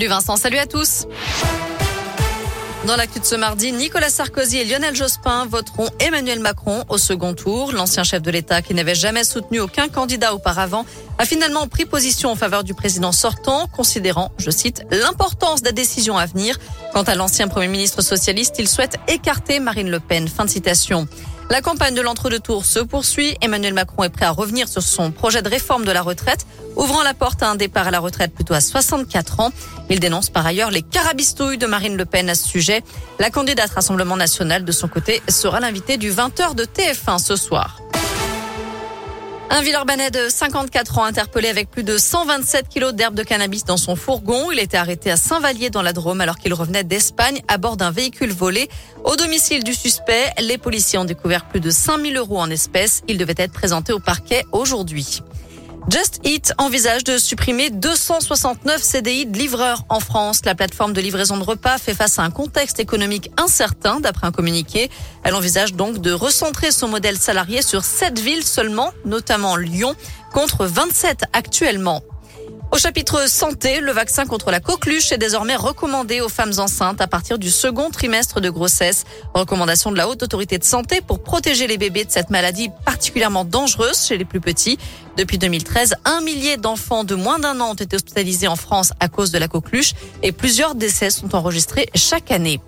Du Vincent, salut à tous. Dans l'actu de ce mardi, Nicolas Sarkozy et Lionel Jospin voteront Emmanuel Macron au second tour. L'ancien chef de l'État, qui n'avait jamais soutenu aucun candidat auparavant, a finalement pris position en faveur du président sortant, considérant, je cite, l'importance des décisions à venir. Quant à l'ancien premier ministre socialiste, il souhaite écarter Marine Le Pen. Fin de citation. La campagne de l'entre-deux tours se poursuit. Emmanuel Macron est prêt à revenir sur son projet de réforme de la retraite, ouvrant la porte à un départ à la retraite plutôt à 64 ans. Il dénonce par ailleurs les carabistouilles de Marine Le Pen à ce sujet. La candidate Rassemblement national, de son côté, sera l'invitée du 20h de TF1 ce soir. Un Villeurbanais de 54 ans interpellé avec plus de 127 kilos d'herbe de cannabis dans son fourgon. Il était arrêté à Saint-Vallier dans la Drôme alors qu'il revenait d'Espagne à bord d'un véhicule volé. Au domicile du suspect, les policiers ont découvert plus de 5000 euros en espèces. Il devait être présenté au parquet aujourd'hui. Just Eat envisage de supprimer 269 CDI de livreurs en France. La plateforme de livraison de repas fait face à un contexte économique incertain, d'après un communiqué. Elle envisage donc de recentrer son modèle salarié sur 7 villes seulement, notamment Lyon, contre 27 actuellement. Au chapitre santé, le vaccin contre la coqueluche est désormais recommandé aux femmes enceintes à partir du second trimestre de grossesse. Recommandation de la Haute Autorité de Santé pour protéger les bébés de cette maladie particulièrement dangereuse chez les plus petits. Depuis 2013, un millier d'enfants de moins d'un an ont été hospitalisés en France à cause de la coqueluche et plusieurs décès sont enregistrés chaque année.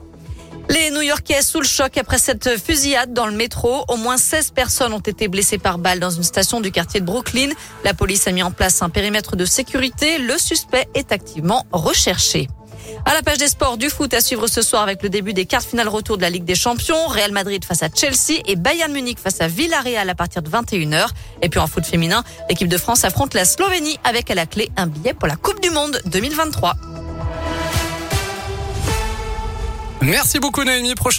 Les New-Yorkais sous le choc après cette fusillade dans le métro. Au moins 16 personnes ont été blessées par balle dans une station du quartier de Brooklyn. La police a mis en place un périmètre de sécurité. Le suspect est activement recherché. À la page des sports du foot à suivre ce soir avec le début des quarts finales retour de la Ligue des Champions, Real Madrid face à Chelsea et Bayern Munich face à Villarreal à partir de 21h. Et puis en foot féminin, l'équipe de France affronte la Slovénie avec à la clé un billet pour la Coupe du Monde 2023. Merci beaucoup Naomi. Prochain